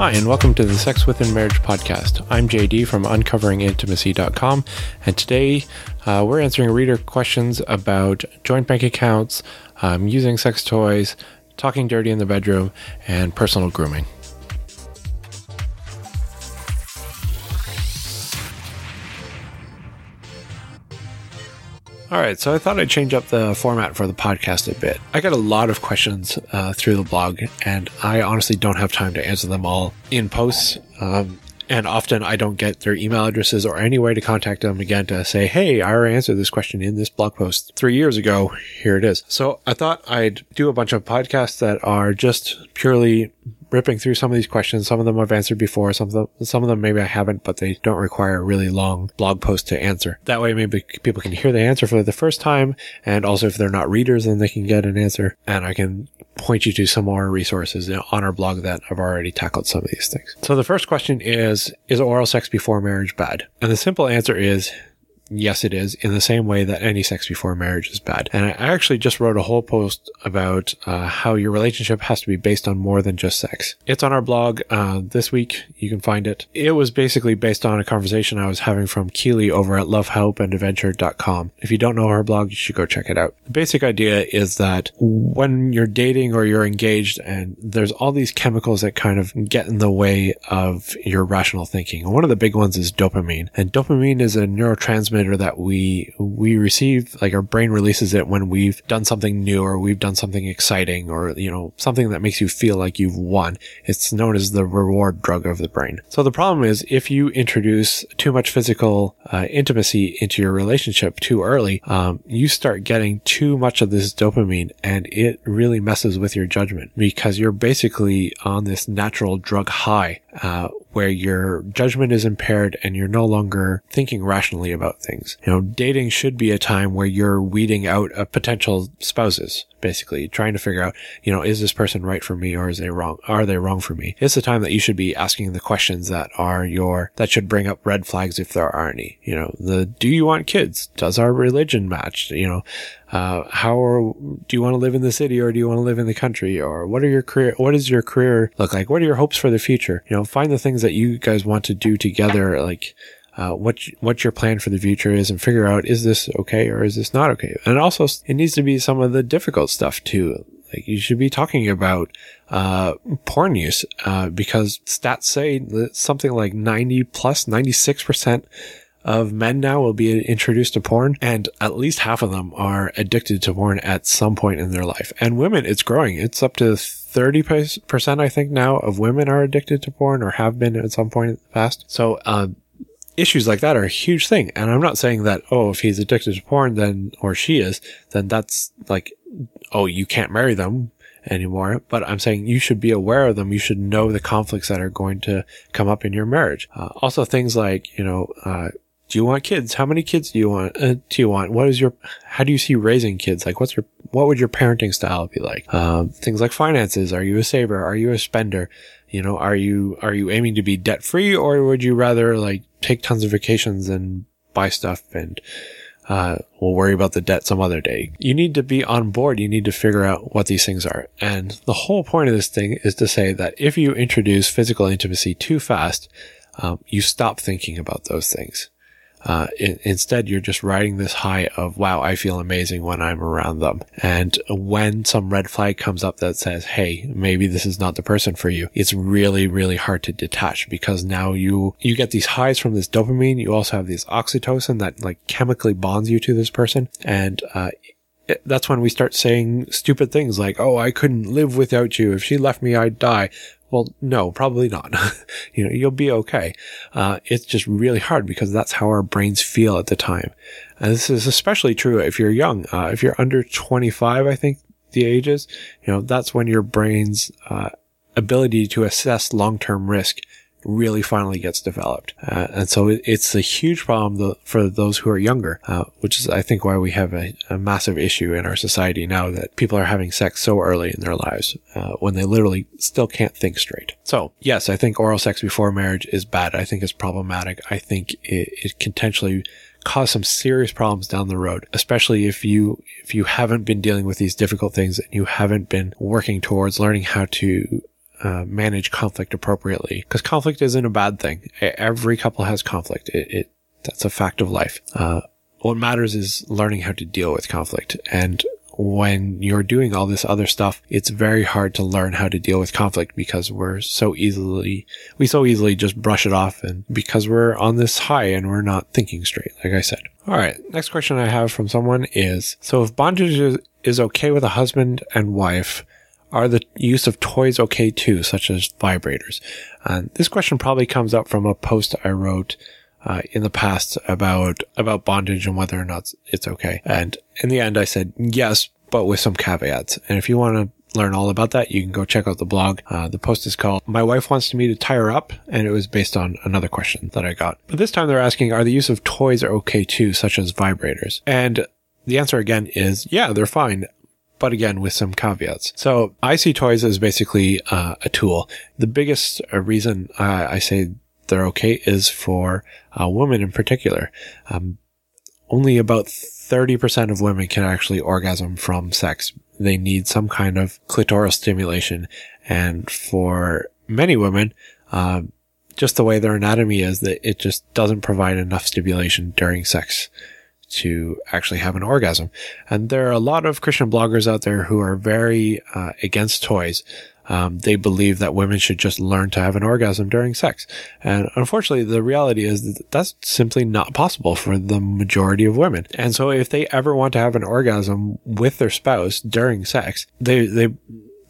Hi, and welcome to the Sex Within Marriage podcast. I'm JD from uncoveringintimacy.com, and today uh, we're answering reader questions about joint bank accounts, um, using sex toys, talking dirty in the bedroom, and personal grooming. All right, so I thought I'd change up the format for the podcast a bit. I got a lot of questions uh, through the blog, and I honestly don't have time to answer them all in posts. Um, and often I don't get their email addresses or any way to contact them again to say, Hey, I already answered this question in this blog post three years ago. Here it is. So I thought I'd do a bunch of podcasts that are just purely ripping through some of these questions. Some of them I've answered before. Some of them, some of them maybe I haven't, but they don't require a really long blog post to answer. That way, maybe people can hear the answer for the first time. And also if they're not readers, then they can get an answer and I can point you to some more resources on our blog that have already tackled some of these things. So the first question is, is oral sex before marriage bad? And the simple answer is yes, it is in the same way that any sex before marriage is bad. And I actually just wrote a whole post about uh, how your relationship has to be based on more than just sex. It's on our blog uh, this week. You can find it. It was basically based on a conversation I was having from Keely over at lovehelpandadventure.com. If you don't know her blog, you should go check it out. The basic idea is that when you're dating or you're engaged and there's all these chemicals that kind of get in the way of your rational thinking. One of the big ones is dopamine. And dopamine is a neurotransmitter transmitter that we we receive like our brain releases it when we've done something new or we've done something exciting or you know something that makes you feel like you've won it's known as the reward drug of the brain so the problem is if you introduce too much physical uh, intimacy into your relationship too early um, you start getting too much of this dopamine and it really messes with your judgment because you're basically on this natural drug high uh, where your judgment is impaired and you're no longer thinking rationally about things. You know, dating should be a time where you're weeding out a potential spouses basically trying to figure out, you know, is this person right for me or is they wrong? Are they wrong for me? It's the time that you should be asking the questions that are your, that should bring up red flags if there are any. You know, the, do you want kids? Does our religion match? You know, uh, how are, do you want to live in the city or do you want to live in the country? Or what are your career, what does your career look like? What are your hopes for the future? You know, find the things that you guys want to do together, like, uh, what what your plan for the future is and figure out is this okay or is this not okay. And also, it needs to be some of the difficult stuff too. Like you should be talking about uh, porn use uh, because stats say that something like ninety plus ninety six percent of men now will be introduced to porn and at least half of them are addicted to porn at some point in their life. And women, it's growing. It's up to 30% I think now of women are addicted to porn or have been at some point in the past. So, uh, issues like that are a huge thing. And I'm not saying that, oh, if he's addicted to porn, then, or she is, then that's like, oh, you can't marry them anymore. But I'm saying you should be aware of them. You should know the conflicts that are going to come up in your marriage. Uh, also things like, you know, uh, do you want kids? How many kids do you want? Uh, do you want? What is your, how do you see raising kids? Like, what's your, what would your parenting style be like? Um, things like finances. Are you a saver? Are you a spender? You know, are you, are you aiming to be debt free or would you rather like take tons of vacations and buy stuff and, uh, we'll worry about the debt some other day. You need to be on board. You need to figure out what these things are. And the whole point of this thing is to say that if you introduce physical intimacy too fast, um, you stop thinking about those things. Uh, in, instead, you're just riding this high of, wow, I feel amazing when I'm around them. And when some red flag comes up that says, hey, maybe this is not the person for you, it's really, really hard to detach because now you, you get these highs from this dopamine. You also have this oxytocin that like chemically bonds you to this person. And, uh, that's when we start saying stupid things like, Oh, I couldn't live without you. If she left me, I'd die. Well, no, probably not. you know, you'll be okay. Uh, it's just really hard because that's how our brains feel at the time. And this is especially true if you're young. Uh, if you're under 25, I think the age is, you know, that's when your brain's, uh, ability to assess long-term risk really finally gets developed. Uh, and so it, it's a huge problem for those who are younger, uh, which is, I think, why we have a, a, massive issue in our society now that people are having sex so early in their lives uh, when they literally still can't think straight. So, yes, I think oral sex before marriage is bad. I think it's problematic. I think it, it can potentially cause some serious problems down the road, especially if you, if you haven't been dealing with these difficult things and you haven't been working towards learning how to uh, manage conflict appropriately because conflict isn't a bad thing. Every couple has conflict. It, it that's a fact of life. Uh, what matters is learning how to deal with conflict. And when you're doing all this other stuff, it's very hard to learn how to deal with conflict because we're so easily, we so easily just brush it off and because we're on this high and we're not thinking straight, like I said. All right. Next question I have from someone is, so if bondage is, is okay with a husband and wife, are the use of toys okay too, such as vibrators? And this question probably comes up from a post I wrote uh, in the past about about bondage and whether or not it's okay. And in the end, I said yes, but with some caveats. And if you want to learn all about that, you can go check out the blog. Uh, the post is called "My Wife Wants Me to Tie Her Up," and it was based on another question that I got. But this time, they're asking, "Are the use of toys okay too, such as vibrators?" And the answer again is yeah, they're fine but again with some caveats. So I see toys as basically uh, a tool. The biggest uh, reason uh, I say they're okay is for uh, women in particular. Um, only about 30% of women can actually orgasm from sex. They need some kind of clitoral stimulation. And for many women, uh, just the way their anatomy is that it just doesn't provide enough stimulation during sex to actually have an orgasm. And there are a lot of Christian bloggers out there who are very uh, against toys um, they believe that women should just learn to have an orgasm during sex. And unfortunately, the reality is that that's simply not possible for the majority of women. And so if they ever want to have an orgasm with their spouse during sex, they, they,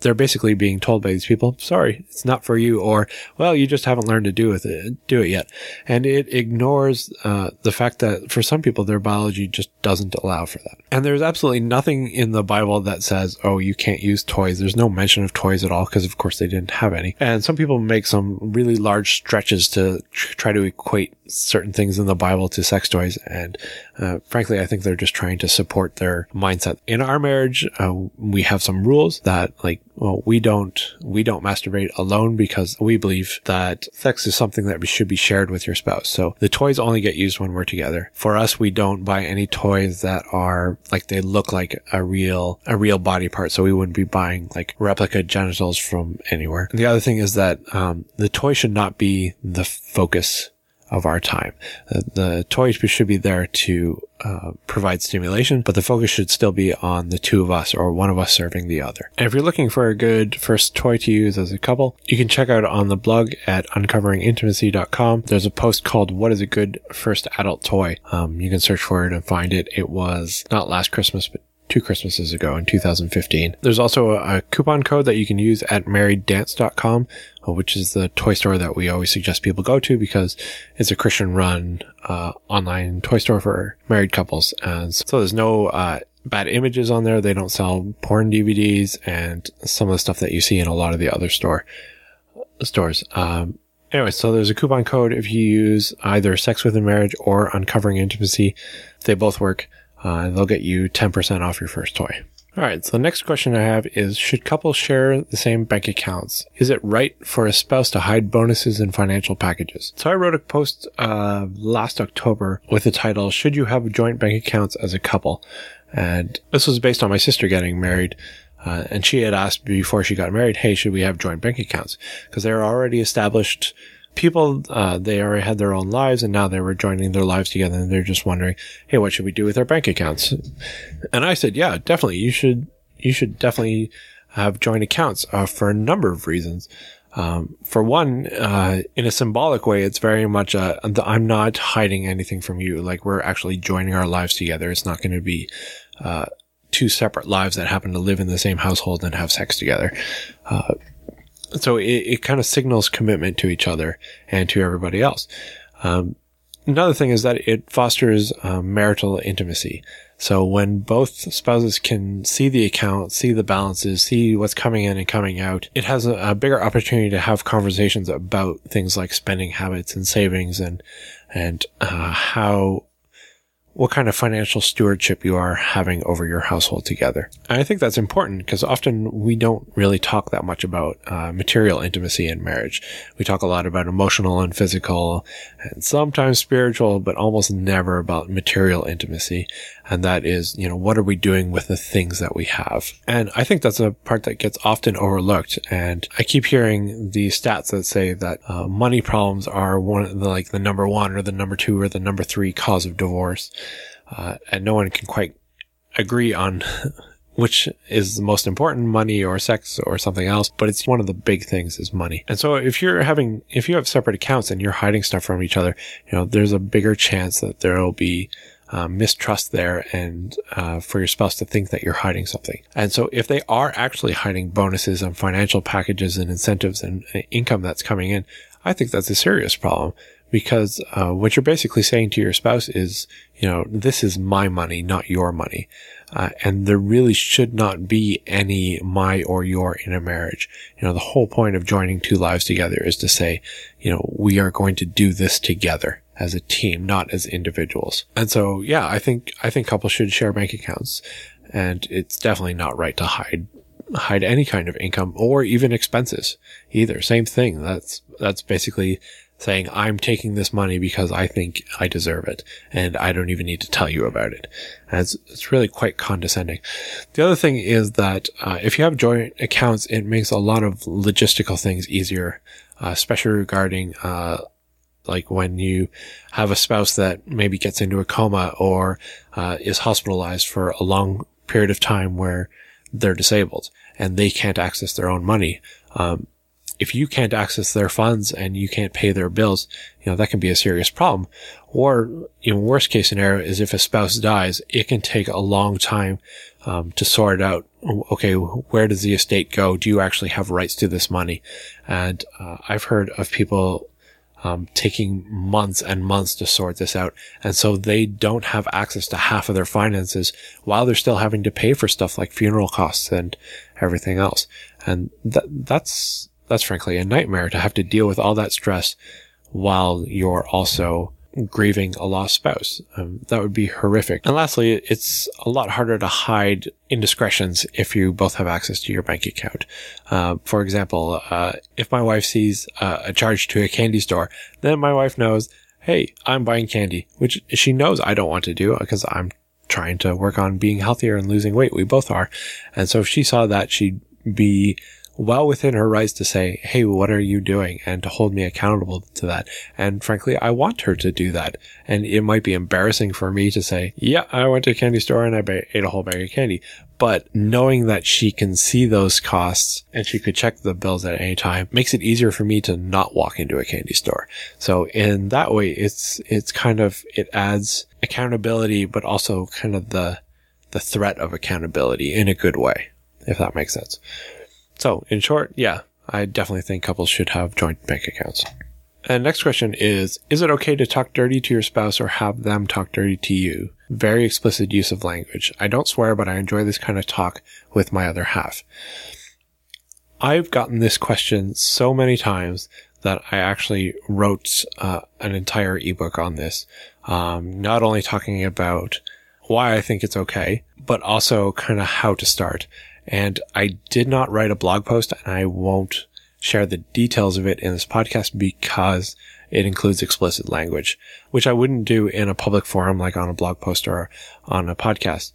they're basically being told by these people, sorry, it's not for you, or, well, you just haven't learned to do with it, do it yet. And it ignores, uh, the fact that for some people, their biology just doesn't allow for that. And there's absolutely nothing in the Bible that says, oh, you can't use toys. There's no mention of toys at all, because of course they didn't have any. And some people make some really large stretches to try to equate certain things in the Bible to sex toys. And, uh, frankly, I think they're just trying to support their mindset. In our marriage, uh, we have some rules that like well, we don't, we don't masturbate alone because we believe that sex is something that should be shared with your spouse. So the toys only get used when we're together. For us, we don't buy any toys that are like they look like a real, a real body part. So we wouldn't be buying like replica genitals from anywhere. And the other thing is that, um, the toy should not be the focus of our time. The, the toy should be there to uh, provide stimulation, but the focus should still be on the two of us or one of us serving the other. And if you're looking for a good first toy to use as a couple, you can check out on the blog at uncoveringintimacy.com. There's a post called What is a Good First Adult Toy? Um, you can search for it and find it. It was not last Christmas, but two Christmases ago in 2015. There's also a, coupon code that you can use at marrieddance.com, uh, which is the toy store that we always suggest people go to because it's a Christian run, uh, online toy store for married couples. And so there's no, uh, bad images on there. They don't sell porn DVDs and some of the stuff that you see in a lot of the other store stores. Um, Anyway, so there's a coupon code if you use either Sex Within Marriage or Uncovering Intimacy. They both work uh, they'll get you 10% off your first toy. All right. So the next question I have is, should couples share the same bank accounts? Is it right for a spouse to hide bonuses in financial packages? So I wrote a post, uh, last October with the title, should you have joint bank accounts as a couple? And this was based on my sister getting married. Uh, and she had asked before she got married, hey, should we have joint bank accounts? Because they're already established people, uh, they already had their own lives and now they were joining their lives together and they're just wondering, Hey, what should we do with our bank accounts? And I said, yeah, definitely. You should, you should definitely have joint accounts, uh, for a number of reasons. Um, for one, uh, in a symbolic way, it's very much, uh, I'm not hiding anything from you. Like we're actually joining our lives together. It's not going to be, uh, two separate lives that happen to live in the same household and have sex together. So it, it kind of signals commitment to each other and to everybody else. Um, another thing is that it fosters um, marital intimacy. So when both spouses can see the account, see the balances, see what's coming in and coming out, it has a, a, bigger opportunity to have conversations about things like spending habits and savings and, and, uh, how what kind of financial stewardship you are having over your household together. And I think that's important because often we don't really talk that much about uh, material intimacy in marriage. We talk a lot about emotional and physical and sometimes spiritual, but almost never about material intimacy. And that is, you know, what are we doing with the things that we have? And I think that's a part that gets often overlooked. And I keep hearing the stats that say that uh, money problems are one of the, like the number one or the number two or the number three cause of divorce. Uh, and no one can quite agree on which is the most important, money or sex or something else, but it's one of the big things is money. And so if you're having, if you have separate accounts and you're hiding stuff from each other, you know, there's a bigger chance that there will be uh, mistrust there and uh, for your spouse to think that you're hiding something. And so if they are actually hiding bonuses and financial packages and incentives and uh, income that's coming in, I think that's a serious problem because uh, what you're basically saying to your spouse is, you know, this is my money, not your money. Uh, and there really should not be any my or your in a marriage. You know, the whole point of joining two lives together is to say, you know, we are going to do this together as a team, not as individuals. And so, yeah, I think, I think couples should share bank accounts and it's definitely not right to hide hide any kind of income or even expenses either. Same thing. That's, that's basically saying, I'm taking this money because I think I deserve it and I don't even need to tell you about it. And it's, it's really quite condescending. The other thing is that, uh, if you have joint accounts, it makes a lot of logistical things easier, uh, especially regarding, uh, like when you have a spouse that maybe gets into a coma or, uh, is hospitalized for a long period of time where they're disabled and they can't access their own money. Um, if you can't access their funds and you can't pay their bills, you know, that can be a serious problem. Or, in worst case scenario is if a spouse dies, it can take a long time, um, to sort out, okay, where does the estate go? Do you actually have rights to this money? And, uh, I've heard of people, um, taking months and months to sort this out. And so they don't have access to half of their finances while they're still having to pay for stuff like funeral costs and everything else. And that, that's, that's frankly a nightmare to have to deal with all that stress while you're also grieving a lost spouse. Um, that would be horrific. And lastly, it's a lot harder to hide indiscretions if you both have access to your bank account. Uh, for example, uh, if my wife sees uh, a charge to a candy store, then my wife knows, hey, I'm buying candy, which she knows I don't want to do because I'm trying to work on being healthier and losing weight. We both are. And so if she saw that, she'd be well within her rights to say, Hey, what are you doing? And to hold me accountable to that. And frankly, I want her to do that. And it might be embarrassing for me to say, yeah, I went to a candy store and I ate a whole bag of candy. But knowing that she can see those costs and she could check the bills at any time makes it easier for me to not walk into a candy store. So in that way, it's, it's kind of, it adds accountability, but also kind of the, the threat of accountability in a good way, if that makes sense. So, in short, yeah, I definitely think couples should have joint bank accounts. And next question is, is it okay to talk dirty to your spouse or have them talk dirty to you? Very explicit use of language. I don't swear, but I enjoy this kind of talk with my other half. I've gotten this question so many times that I actually wrote uh, an entire ebook on this. Um, not only talking about why I think it's okay, but also kind of how to start. And I did not write a blog post and I won't share the details of it in this podcast because it includes explicit language, which I wouldn't do in a public forum like on a blog post or on a podcast.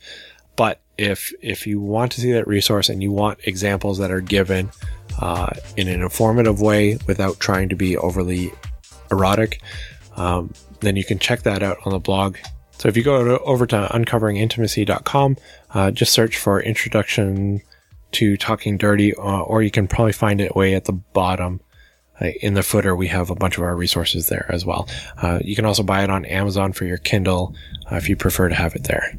But if, if you want to see that resource and you want examples that are given, uh, in an informative way without trying to be overly erotic, um, then you can check that out on the blog. So if you go to, over to uncoveringintimacy.com, uh, just search for introduction to talking dirty, uh, or you can probably find it way at the bottom. Uh, in the footer, we have a bunch of our resources there as well. Uh, you can also buy it on Amazon for your Kindle uh, if you prefer to have it there.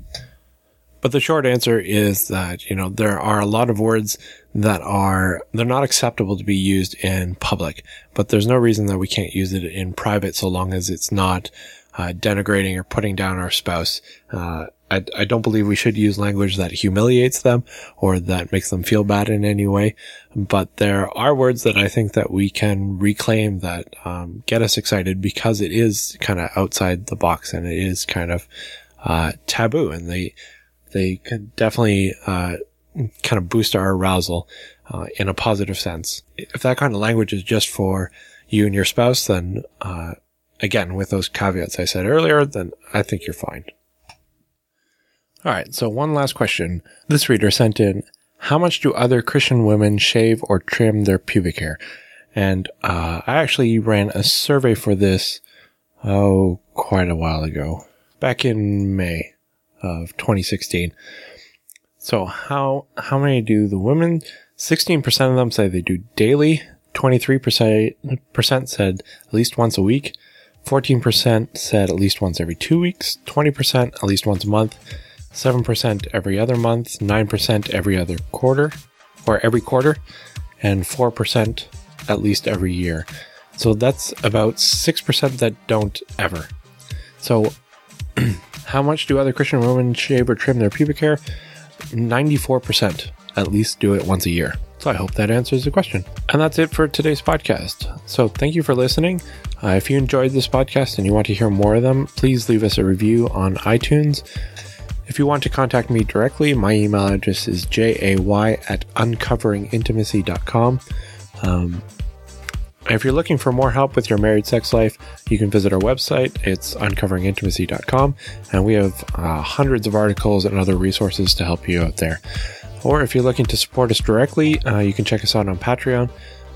But the short answer is that, you know, there are a lot of words that are, they're not acceptable to be used in public, but there's no reason that we can't use it in private so long as it's not uh, denigrating or putting down our spouse. Uh, I, I don't believe we should use language that humiliates them or that makes them feel bad in any way. But there are words that I think that we can reclaim that um, get us excited because it is kind of outside the box and it is kind of uh, taboo and they, they can definitely, uh, kind of boost our arousal, uh, in a positive sense. If that kind of language is just for you and your spouse, then, uh, again, with those caveats I said earlier, then I think you're fine. All right. So one last question. This reader sent in, how much do other Christian women shave or trim their pubic hair? And, uh, I actually ran a survey for this, oh, quite a while ago, back in May of 2016. So how, how many do the women? 16% of them say they do daily. 23% said at least once a week. 14% said at least once every two weeks. 20% at least once a month. 7% every other month. 9% every other quarter or every quarter. And 4% at least every year. So that's about 6% that don't ever. So how much do other Christian women shave or trim their pubic hair? 94% at least do it once a year. So I hope that answers the question. And that's it for today's podcast. So thank you for listening. Uh, if you enjoyed this podcast and you want to hear more of them, please leave us a review on iTunes. If you want to contact me directly, my email address is jay at uncoveringintimacy.com. Um, if you're looking for more help with your married sex life, you can visit our website. It's uncoveringintimacy.com, and we have uh, hundreds of articles and other resources to help you out there. Or if you're looking to support us directly, uh, you can check us out on Patreon,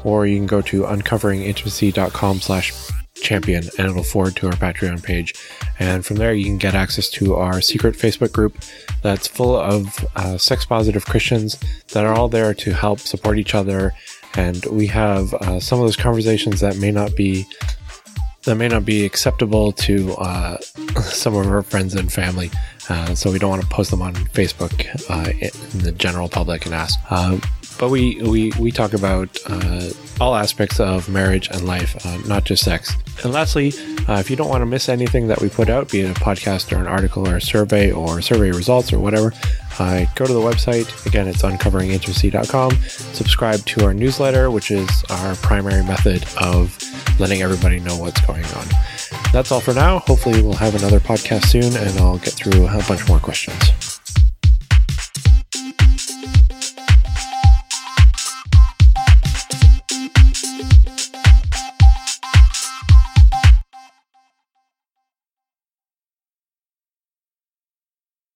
or you can go to uncoveringintimacy.com slash champion and it'll forward to our Patreon page. And from there, you can get access to our secret Facebook group that's full of uh, sex positive Christians that are all there to help support each other. And we have uh, some of those conversations that may not be that may not be acceptable to uh, some of our friends and family. Uh, so we don't want to post them on Facebook uh, in the general public and ask. Uh, but we, we, we talk about uh, all aspects of marriage and life, uh, not just sex. And lastly, if you don't want to miss anything that we put out, be it a podcast or an article or a survey or survey results or whatever, go to the website. Again, it's uncoveringintimacy.com. Subscribe to our newsletter, which is our primary method of letting everybody know what's going on. That's all for now. Hopefully, we'll have another podcast soon and I'll get through a bunch more questions.